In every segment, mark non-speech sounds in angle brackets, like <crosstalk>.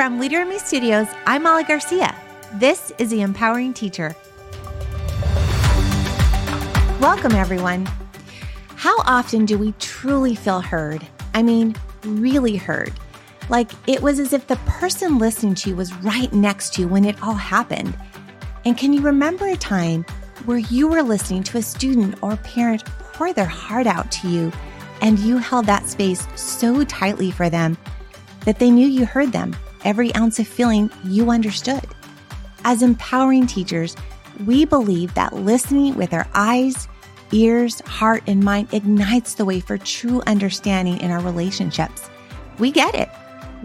From Leader in Me Studios, I'm Molly Garcia. This is The Empowering Teacher. Welcome, everyone. How often do we truly feel heard? I mean, really heard. Like it was as if the person listening to you was right next to you when it all happened. And can you remember a time where you were listening to a student or parent pour their heart out to you and you held that space so tightly for them that they knew you heard them, every ounce of feeling you understood? As empowering teachers, we believe that listening with our eyes, ears, heart, and mind ignites the way for true understanding in our relationships. We get it.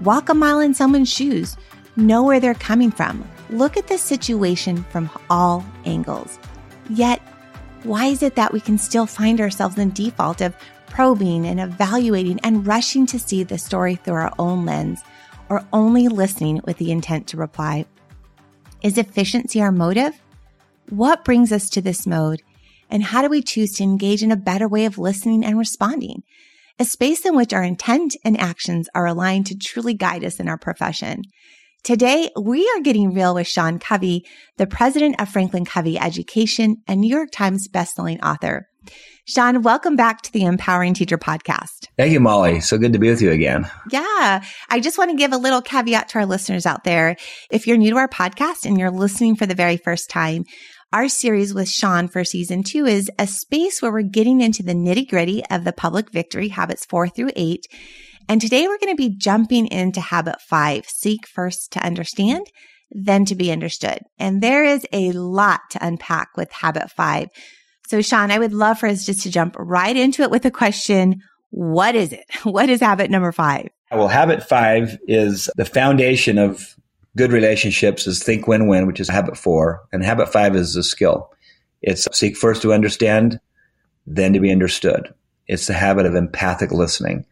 Walk a mile in someone's shoes, know where they're coming from, look at the situation from all angles. Yet, why is it that we can still find ourselves in default of probing and evaluating and rushing to see the story through our own lens or only listening with the intent to reply? Is efficiency our motive? What brings us to this mode? And how do we choose to engage in a better way of listening and responding? A space in which our intent and actions are aligned to truly guide us in our profession. Today, we are getting real with Sean Covey, the president of Franklin Covey Education and New York Times bestselling author. Sean, welcome back to the Empowering Teacher podcast. Thank you, Molly. So good to be with you again. Yeah. I just want to give a little caveat to our listeners out there. If you're new to our podcast and you're listening for the very first time, our series with Sean for season two is a space where we're getting into the nitty gritty of the public victory habits four through eight. And today we're going to be jumping into habit five, seek first to understand, then to be understood. And there is a lot to unpack with habit five. So Sean, I would love for us just to jump right into it with a question, what is it? <laughs> What is habit number five? Well, habit five is the foundation of good relationships is think win win, which is habit four. And habit five is a skill. It's seek first to understand, then to be understood. It's the habit of empathic listening.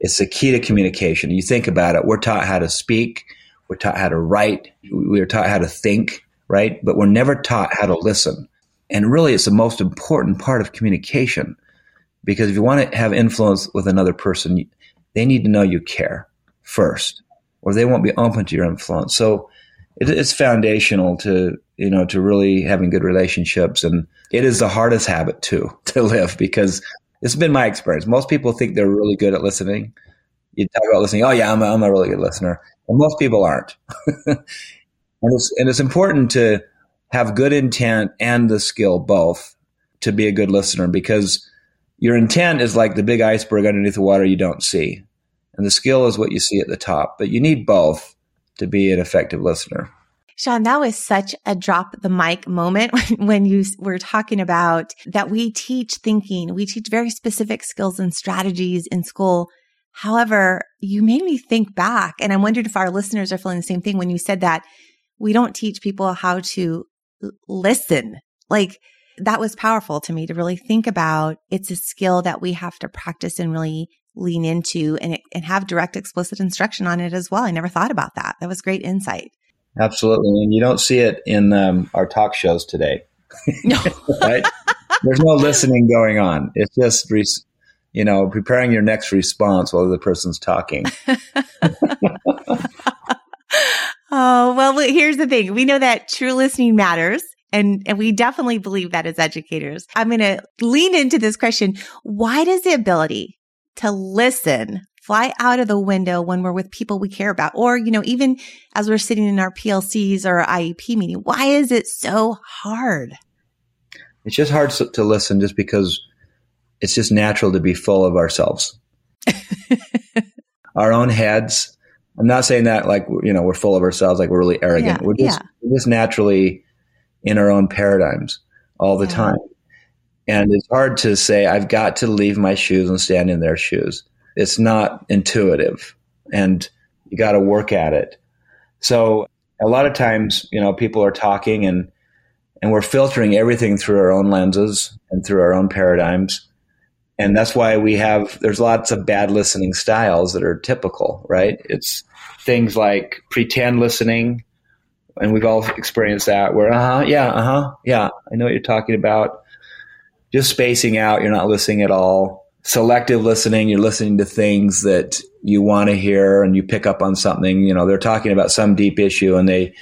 It's the key to communication. You think about it. We're taught how to speak. We're taught how to write. We're taught how to think, right? But we're never taught how to listen. And really, it's the most important part of communication because if you want to have influence with another person, they need to know you care first or they won't be open to your influence. So it, it's foundational to, you know, to really having good relationships. And it is the hardest habit too, <laughs> to live because it's been my experience. Most people think they're really good at listening. You talk about listening. Oh yeah, I'm a, I'm a really good listener. And most people aren't. <laughs> and it's, and it's important to have good intent and the skill both to be a good listener because your intent is like the big iceberg underneath the water you don't see. And the skill is what you see at the top, but you need both to be an effective listener. Sean, that was such a drop the mic moment <laughs> when you were talking about that we teach thinking. We teach very specific skills and strategies in school. However, you made me think back and I wondered if our listeners are feeling the same thing when you said that we don't teach people how to listen. Like that was powerful to me to really think about. It's a skill that we have to practice and really lean into and, and have direct explicit instruction on it as well. I never thought about that. That was great insight. Absolutely. And you don't see it in um, our talk shows today. No. <laughs> right? There's no listening going on. It's just, re- you know, preparing your next response while the person's talking. <laughs> oh, well, here's the thing. We know that true listening matters. And, and we definitely believe that as educators. I'm going to lean into this question. Why does the ability to listen fly out of the window when we're with people we care about? Or, you know, even as we're sitting in our PLCs or our IEP meeting, why is it so hard? It's just hard to listen just because it's just natural to be full of ourselves. <laughs> our own heads. I'm not saying that like, you know, we're full of ourselves, like we're really arrogant. Yeah, we're, just, yeah. we're just naturally in our own paradigms all the yeah. time. And it's hard to say, I've got to leave my shoes and stand in their shoes. It's not intuitive and you got to work at it. So a lot of times, you know, people are talking and, and we're filtering everything through our own lenses and through our own paradigms. And that's why we have, there's lots of bad listening styles that are typical, right? It's things like pretend listening. And we've all experienced that where, uh huh, yeah, uh huh, yeah, I know what you're talking about just spacing out. You're not listening at all. selective listening. You're listening to things that you want to hear and you pick up on something. You know, they're talking about some deep issue and they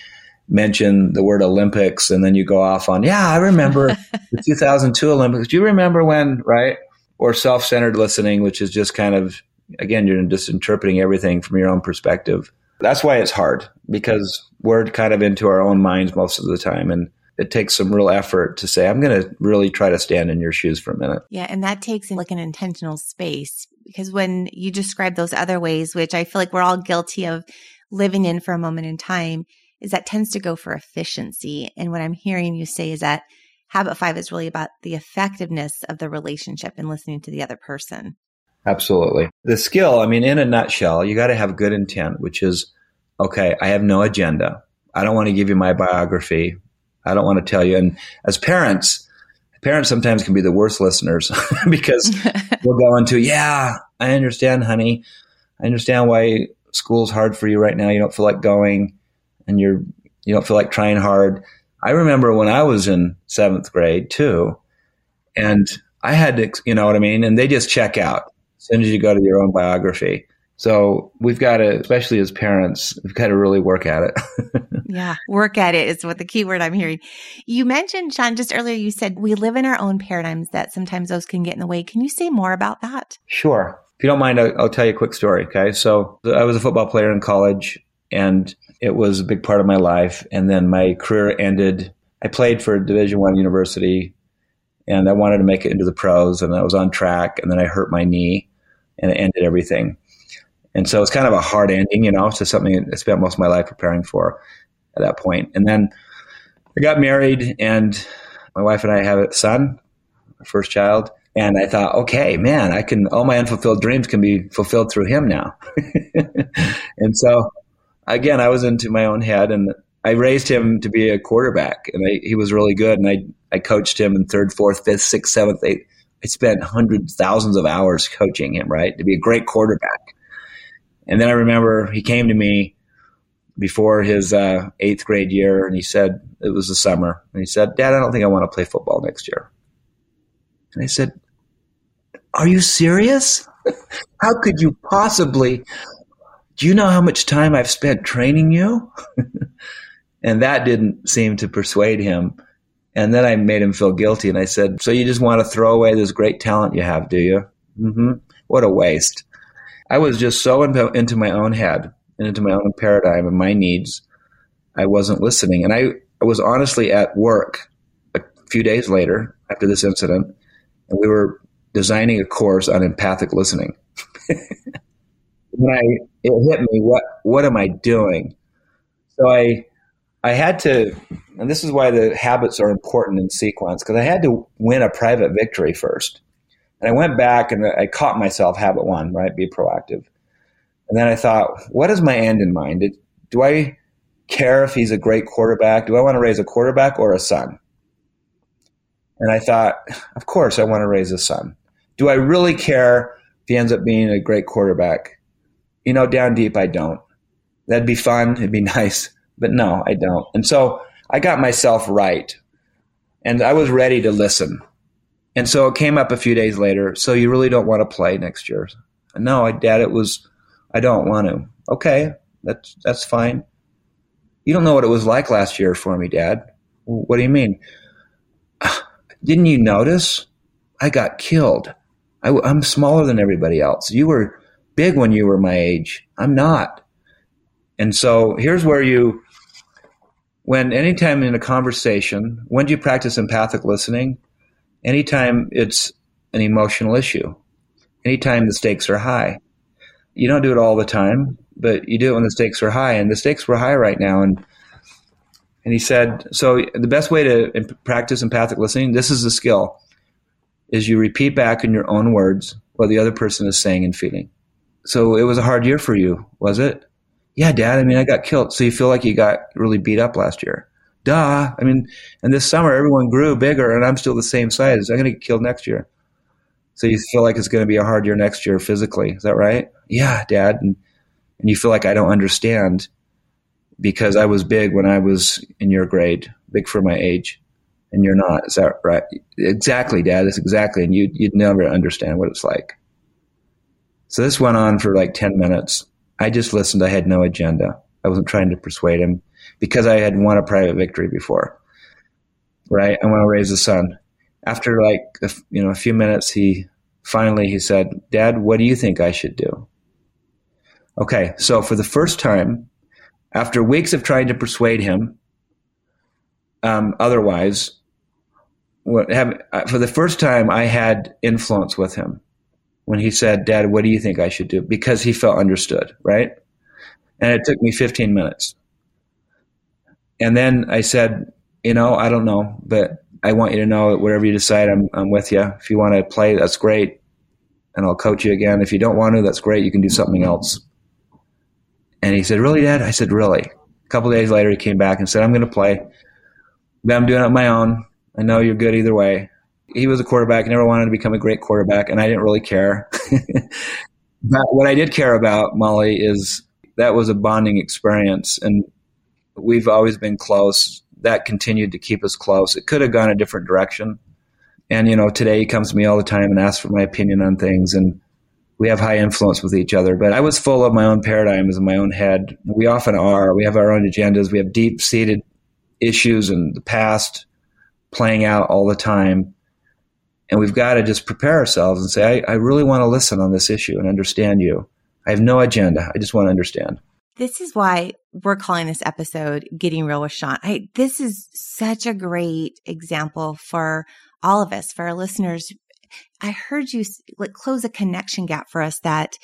mention the word Olympics and then you go off on, yeah, I remember <laughs> the 2002 Olympics. Do you remember when, right? Or self centered listening, which is just kind of, again, you're just interpreting everything from your own perspective. That's why it's hard because we're kind of into our own minds most of the time. And it takes some real effort to say, I'm going to really try to stand in your shoes for a minute. Yeah. And that takes like an intentional space because when you describe those other ways, which I feel like we're all guilty of living in for a moment in time, is that tends to go for efficiency. And what I'm hearing you say is that habit five is really about the effectiveness of the relationship and listening to the other person. Absolutely. The skill, I mean, in a nutshell, you got to have good intent, which is okay, I have no agenda. I don't want to give you my biography. I don't want to tell you. And as parents, parents sometimes can be the worst listeners <laughs> because <laughs> we'll go into, yeah, I understand, honey. I understand why school's hard for you right now. You don't feel like going and you're, you don't feel like trying hard. I remember when I was in seventh grade too, and I had to, you know what I mean? And they just check out as soon as you go to your own biography. So we've got to, especially as parents, we've got to really work at it. <laughs> yeah, work at it is what the key word I'm hearing. You mentioned, Sean, just earlier, you said we live in our own paradigms that sometimes those can get in the way. Can you say more about that? Sure. If you don't mind, I'll, I'll tell you a quick story. Okay. So I was a football player in college and it was a big part of my life. And then my career ended. I played for Division One university and I wanted to make it into the pros and I was on track and then I hurt my knee and it ended everything. And so it's kind of a hard ending, you know, to something I spent most of my life preparing for at that point. And then I got married and my wife and I have a son, our first child. And I thought, okay, man, I can, all my unfulfilled dreams can be fulfilled through him now. <laughs> and so again, I was into my own head and I raised him to be a quarterback and I, he was really good. And I, I coached him in third, fourth, fifth, sixth, seventh, eighth. I spent hundreds, thousands of hours coaching him, right? To be a great quarterback. And then I remember he came to me before his uh, eighth grade year and he said, it was the summer, and he said, Dad, I don't think I want to play football next year. And I said, Are you serious? <laughs> how could you possibly? Do you know how much time I've spent training you? <laughs> and that didn't seem to persuade him. And then I made him feel guilty and I said, So you just want to throw away this great talent you have, do you? Mm-hmm. What a waste. I was just so into, my own head and into my own paradigm and my needs. I wasn't listening. And I, I was honestly at work a few days later after this incident, and we were designing a course on empathic listening. <laughs> when I it hit me, what what am I doing? So I I had to, and this is why the habits are important in sequence because I had to win a private victory first. And I went back and I caught myself habit one, right? Be proactive. And then I thought, what is my end in mind? Do I care if he's a great quarterback? Do I want to raise a quarterback or a son? And I thought, of course, I want to raise a son. Do I really care if he ends up being a great quarterback? You know, down deep, I don't. That'd be fun. It'd be <laughs> nice. But no, I don't. And so I got myself right. And I was ready to listen. And so it came up a few days later. So you really don't want to play next year? No, I, Dad, it was, I don't want to. Okay, that's, that's fine. You don't know what it was like last year for me, Dad. What do you mean? <sighs> Didn't you notice? I got killed. I, I'm smaller than everybody else. You were big when you were my age. I'm not. And so here's where you, when anytime in a conversation, when do you practice empathic listening? anytime it's an emotional issue, anytime the stakes are high. You don't do it all the time, but you do it when the stakes are high, and the stakes were high right now. And and he said, so the best way to practice empathic listening, this is the skill, is you repeat back in your own words what the other person is saying and feeling. So it was a hard year for you, was it? Yeah, Dad. I mean, I got killed. So you feel like you got really beat up last year duh. I mean, and this summer everyone grew bigger and I'm still the same size. I'm going to get killed next year. So you feel like it's going to be a hard year next year physically. Is that right? Yeah, dad. And, and you feel like I don't understand because I was big when I was in your grade, big for my age. and you're not. Is that right? Exactly, Dad. That's exactly. And you, you'd never understand what it's like. So this went on for like 10 minutes. I just listened. I had no agenda. I wasn't trying to persuade him because I had won a private victory before. Right? I want to raise a son. After like a, you know a few minutes, he finally he said, "Dad, what do you think I should do?" Okay, so for the first time, after weeks of trying to persuade him, um, otherwise, have, uh, for the first time, I had influence with him when he said, "Dad, what do you think I should do?" Because he felt understood, right? And it took me 15 minutes. And then I said, you know, I don't know, but I want you to know that whatever you decide, I'm, I'm with you. If you want to play, that's great. And I'll coach you again. If you don't want to, that's great. You can do something else. And he said, really, Dad? I said, really. A couple days later, he came back and said, I'm going to play. But I'm doing it on my own. I know you're good either way. He was a quarterback, never wanted to become a great quarterback, and I didn't really care. <laughs> but what I did care about, Molly, is that was a bonding experience. And we've always been close. That continued to keep us close. It could have gone a different direction. And, you know, today he comes to me all the time and asks for my opinion on things. And we have high influence with each other. But I was full of my own paradigms in my own head. We often are. We have our own agendas. We have deep seated issues in the past playing out all the time. And we've got to just prepare ourselves and say, I, I really want to listen on this issue and understand you. I have no agenda. I just want to understand. This is why we're calling this episode Getting Real with Sean. I, this is such a great example for all of us, for our listeners. I heard you like close a connection gap for us that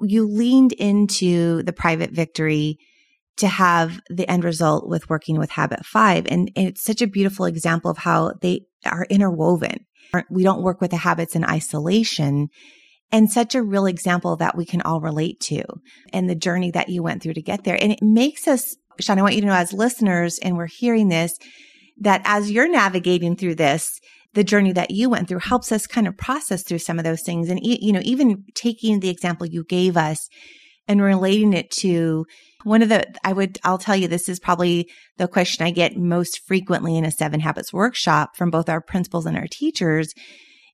you leaned into the private victory to have the end result with working with habit five. And, and it's such a beautiful example of how they are interwoven. We don't work with the habits in isolation and such a real example that we can all relate to and the journey that you went through to get there. And it makes us, Sean, I want you to know as listeners, and we're hearing this, that as you're navigating through this, the journey that you went through helps us kind of process through some of those things. And, you know, even taking the example you gave us and relating it to one of the, I would, I'll tell you, this is probably the question I get most frequently in a seven habits workshop from both our principals and our teachers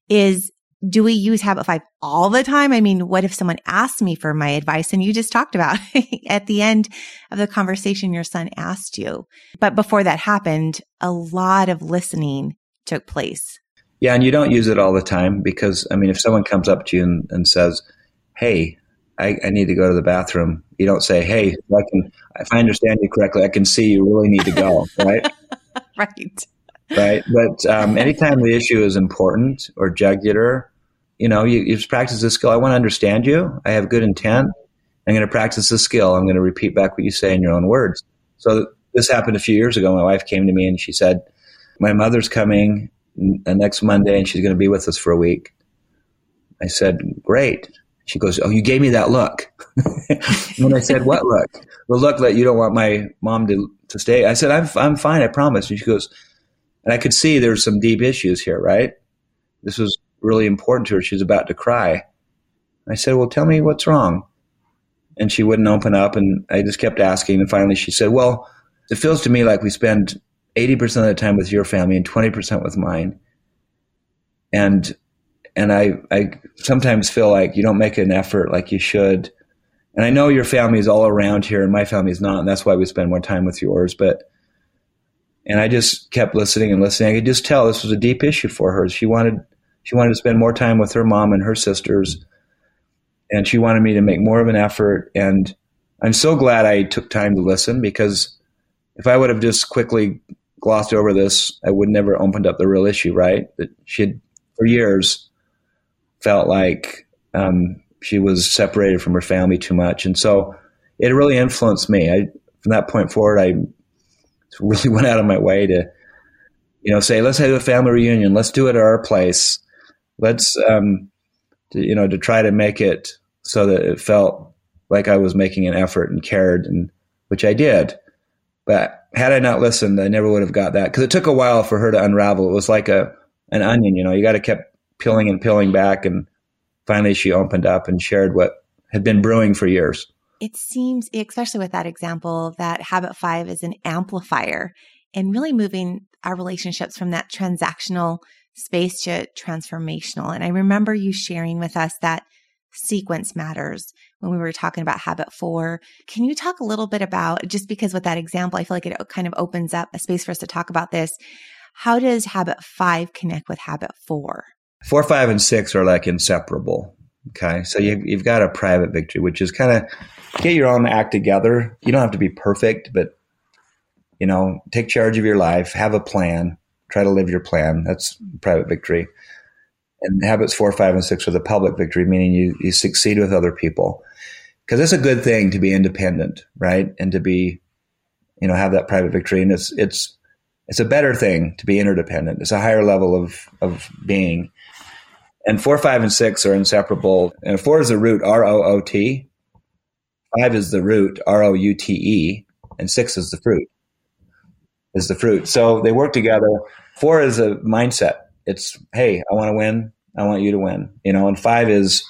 is do we use habit five all the time? I mean, what if someone asked me for my advice and you just talked about <laughs> at the end of the conversation, your son asked you. But before that happened, a lot of listening took place. Yeah. And you don't use it all the time because, I mean, if someone comes up to you and, and says, Hey, I, I, need to go to the bathroom. You don't say, Hey, I can, if I understand you correctly, I can see you really need to go. Right. <laughs> right right? But um, anytime the issue is important or jugular, you know, you, you just practice the skill. I want to understand you. I have good intent. I'm going to practice the skill. I'm going to repeat back what you say in your own words. So this happened a few years ago. My wife came to me and she said, "My mother's coming next Monday, and she's going to be with us for a week." I said, "Great." She goes, "Oh, you gave me that look." <laughs> and I said, "What look?" The look that you don't want my mom to to stay. I said, "I'm I'm fine. I promise." And she goes, and I could see there's some deep issues here, right? This was really important to her. She was about to cry. I said, Well, tell me what's wrong. And she wouldn't open up. And I just kept asking. And finally she said, Well, it feels to me like we spend 80% of the time with your family and 20% with mine. And and I, I sometimes feel like you don't make an effort like you should. And I know your family is all around here and my family is not, and that's why we spend more time with yours. But and I just kept listening and listening. I could just tell this was a deep issue for her. She wanted she wanted to spend more time with her mom and her sisters, and she wanted me to make more of an effort. And I'm so glad I took time to listen because if I would have just quickly glossed over this, I would never opened up the real issue. Right? That she had for years felt like um, she was separated from her family too much, and so it really influenced me. I from that point forward, I really <laughs> went out of my way to, you know, say, let's have a family reunion. Let's do it at our place. Let's, um, to, you know, to try to make it so that it felt like I was making an effort and cared, and which I did. But had I not listened, I never would have got that because it took a while for her to unravel. It was like a an onion, you know. You got to keep peeling and peeling back, and finally she opened up and shared what had been brewing for years it seems, especially with that example, that habit five is an amplifier. and really moving our relationships from that transactional space to transformational. And I remember you sharing with us that sequence matters when we were talking about habit four. Can you talk a little bit about just because with that example, I feel like it kind of opens up a space for us to talk about this. How does habit five connect with habit four? Four, five, and six are like inseparable. Okay. So you, you've got a private victory, which is kind of get your own act together. You don't have to be perfect, but you know, take charge of your life, have a plan, try to live your plan. That's private victory. And habits four, five, and six are the public victory, meaning you, you succeed with other people. Because it's a good thing to be independent, right? And to be, you know, have that private victory. And it's, it's, it's a better thing to be interdependent. It's a higher level of, of being. And four, five, and six are inseparable. And four is the root, R O O T. Five is the root, R O U T E. And six is the fruit, is the fruit. So they work together. Four is a mindset. It's, hey, I want to win. I want you to win. You know, and five is,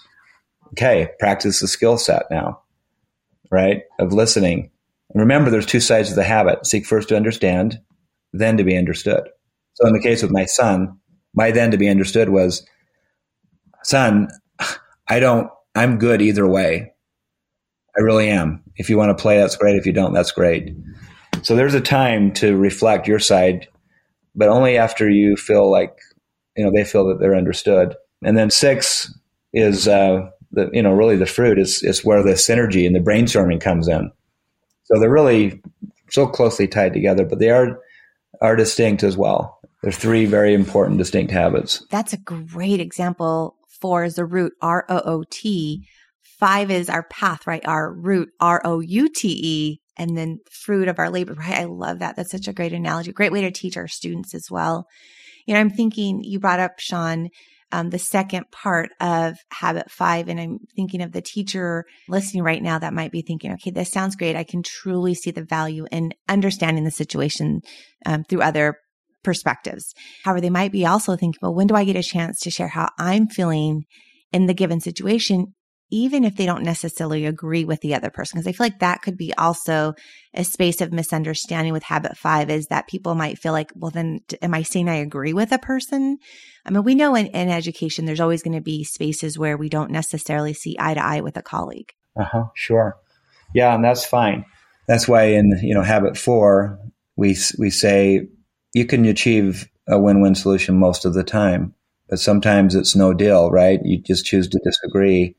okay, practice the skill set now, right? Of listening. And remember, there's two sides of the habit seek first to understand, then to be understood. So in the case with my son, my then to be understood was, son, I don't, I'm good either way. I really am. If you want to play, that's great. If you don't, that's great. So there's a time to reflect your side, but only after you feel like, you know, they feel that they're understood. And then six is, uh, the, you know, really the fruit is, is where the synergy and the brainstorming comes in. So they're really so closely tied together, but they are, are distinct as well. They're three very important distinct habits. That's a great example Four is the root, R O O T. Five is our path, right? Our root, R O U T E. And then fruit of our labor, right? I love that. That's such a great analogy. Great way to teach our students as well. You know, I'm thinking you brought up, Sean, um, the second part of habit five. And I'm thinking of the teacher listening right now that might be thinking, okay, this sounds great. I can truly see the value in understanding the situation um, through other perspectives. However, they might be also thinking, well, when do I get a chance to share how I'm feeling in the given situation, even if they don't necessarily agree with the other person? Because I feel like that could be also a space of misunderstanding with habit five is that people might feel like, well, then am I saying I agree with a person? I mean, we know in, in education, there's always going to be spaces where we don't necessarily see eye to eye with a colleague. Uh huh. Sure. Yeah. And that's fine. That's why in, you know, habit four, we, we say you can achieve a win-win solution most of the time, but sometimes it's no deal, right? You just choose to disagree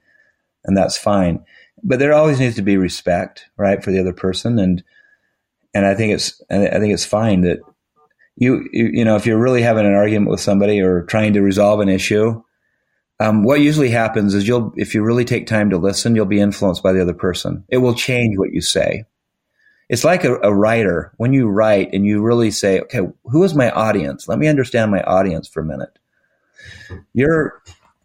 and that's fine. But there always needs to be respect, right, for the other person. And, and I think it's, I think it's fine that you, you, you know, if you're really having an argument with somebody or trying to resolve an issue, um, what usually happens is you'll, if you really take time to listen, you'll be influenced by the other person. It will change what you say it's like a, a, writer when you write and you really say, okay, who is my audience? Let me understand my audience for a minute. You're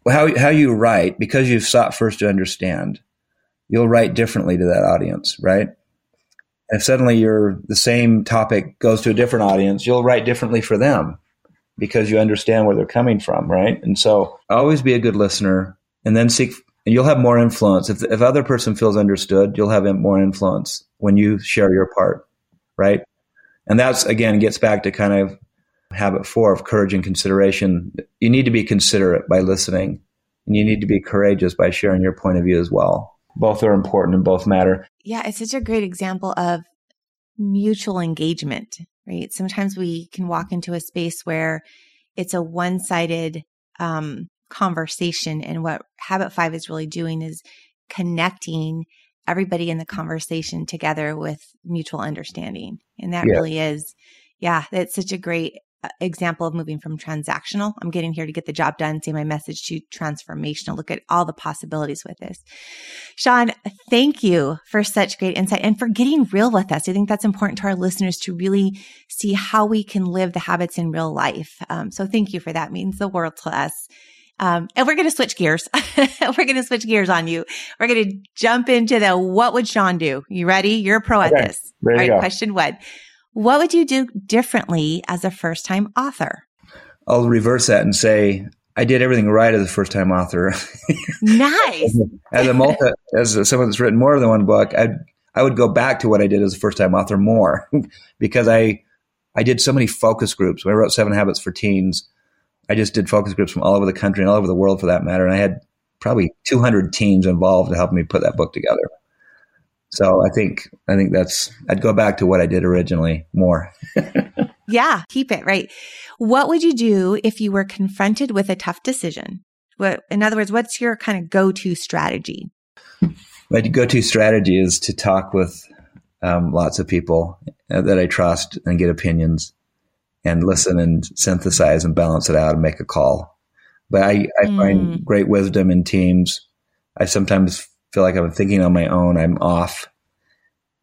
how how you write because you've sought first to understand. You'll write differently to that audience, right? And if suddenly you're the same topic goes to a different audience, you'll write differently for them because you understand where they're coming from, right? And so always be a good listener and then seek and you'll have more influence if if other person feels understood you'll have more influence when you share your part right and that's again gets back to kind of habit four of courage and consideration you need to be considerate by listening and you need to be courageous by sharing your point of view as well both are important and both matter yeah it's such a great example of mutual engagement right sometimes we can walk into a space where it's a one-sided um, conversation. And what Habit Five is really doing is connecting everybody in the conversation together with mutual understanding. And that yeah. really is, yeah, that's such a great example of moving from transactional. I'm getting here to get the job done, say my message to transformational. Look at all the possibilities with this. Sean, thank you for such great insight and for getting real with us. I think that's important to our listeners to really see how we can live the habits in real life. Um, so thank you for that. It means the world to us. Um, and we're going to switch gears. <laughs> we're going to switch gears on you. We're going to jump into the what would Sean do? You ready? You're a pro at okay. this. All right. Go. Question one. What would you do differently as a first time author? I'll reverse that and say, I did everything right as a first time author. <laughs> nice. as a multi, as someone that's written more than one book, I I would go back to what I did as a first time author more <laughs> because I I did so many focus groups. When I wrote Seven Habits for Teens, I just did focus groups from all over the country and all over the world for that matter. And I had probably 200 teams involved to help me put that book together. So I think I think that's I'd go back to what I did originally more. <laughs> yeah, keep it right. What would you do if you were confronted with a tough decision? What, in other words, what's your kind of go-to strategy? My go-to strategy is to talk with um, lots of people that I trust and get opinions and listen and synthesize and balance it out and make a call. But I, I mm. find great wisdom in teams. I sometimes feel like I'm thinking on my own. I'm off.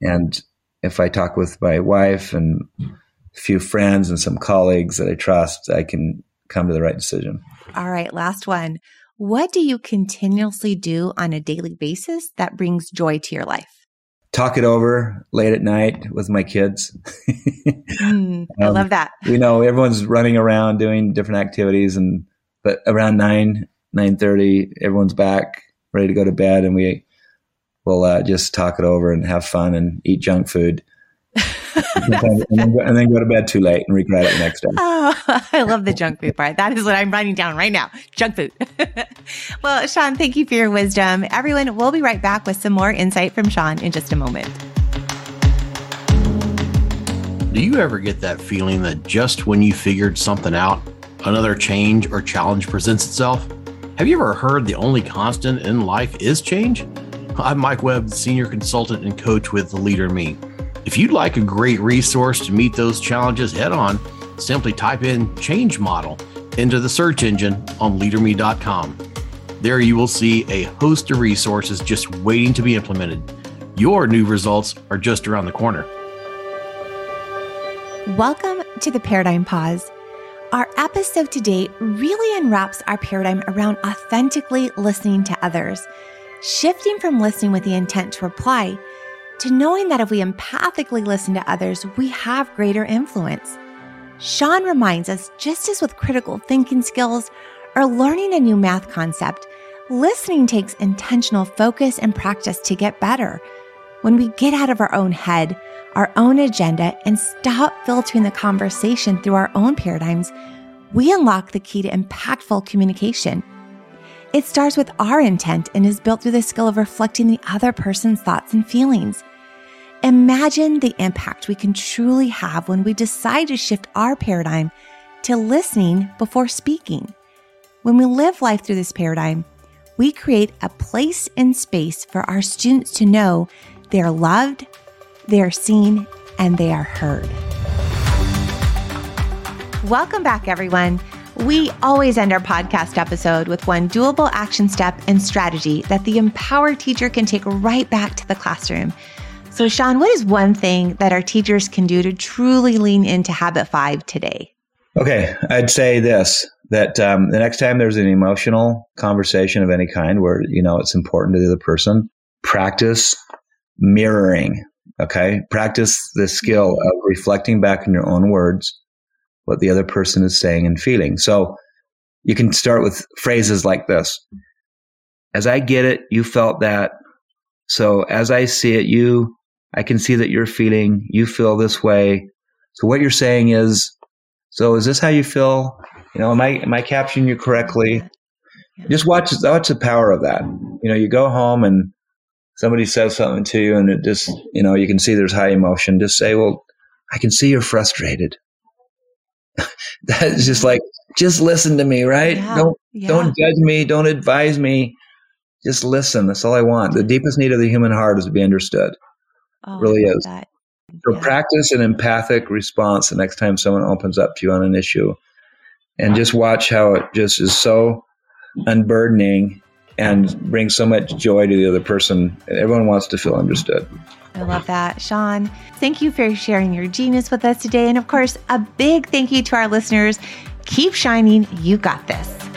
And if I talk with my wife and a few friends and some colleagues that I trust, I can come to the right decision. All right, last one. What do you continuously do on a daily basis that brings joy to your life? talk it over late at night with my kids. <laughs> mm, I um, love that. You know, everyone's running around doing different activities, and but around nine nine thirty, everyone's back, ready to go to bed, and we will uh, just talk it over and have fun and eat junk food and, then go, and, then go, to bed too late and regret it the next day. Oh, <laughs> I love the junk food part. That is what I'm writing down right now. Junk food. <laughs> well, Sean, thank you for your wisdom. Everyone, we'll be right back with some more insight from Sean in just a moment. Do you ever get that feeling that just when you figured something out, another change or challenge presents itself? Have you ever heard the only constant in life is change? I'm Mike Webb, senior consultant and coach with The Leader Me. If you'd like a great resource to meet those challenges head on, simply type in change model into the search engine on leaderme.com. There you will see a host of resources just waiting to be implemented. Your new results are just around the corner. Welcome to the Paradigm Pause. Our episode today really unwraps our paradigm around authentically listening to others, shifting from listening with the intent to reply to knowing that if we empathically listen to others, we have greater influence. Sean reminds us just as with critical thinking skills or learning a new math concept, listening takes intentional focus and practice to get better. When we get out of our own head, our own agenda, and stop filtering the conversation through our own paradigms, we unlock the key to impactful communication. It starts with our intent and is built through the skill of reflecting the other person's thoughts and feelings. Imagine the impact we can truly have when we decide to shift our paradigm to listening before speaking. When we live life through this paradigm, we create a place and space for our students to know they are loved, they are seen, and they are heard. Welcome back, everyone. We always end our podcast episode with one doable action step and strategy that the empowered teacher can take right back to the classroom so, Sean, what is one thing that our teachers can do to truly lean into habit five today? Okay, I'd say this that um, the next time there's an emotional conversation of any kind where you know it's important to the other person, practice mirroring. Okay, practice the skill of reflecting back in your own words what the other person is saying and feeling. So you can start with phrases like this As I get it, you felt that. So as I see it, you I can see that you're feeling, you feel this way. So what you're saying is, so is this how you feel? You know, am I, am I capturing you correctly? Just watch, watch the power of that. You know, you go home and somebody says something to you and it just, you know, you can see there's high emotion. Just say, well, I can see you're frustrated. <laughs> That's just like, just listen to me, right? Yeah, don't, yeah. don't judge me. Don't advise me. Just listen. That's all I want. The deepest need of the human heart is to be understood. Oh, really is. That. So yeah. practice an empathic response the next time someone opens up to you on an issue, and just watch how it just is so unburdening and brings so much joy to the other person. Everyone wants to feel understood. I love that. Sean, thank you for sharing your genius with us today. And of course, a big thank you to our listeners. Keep shining. You got this.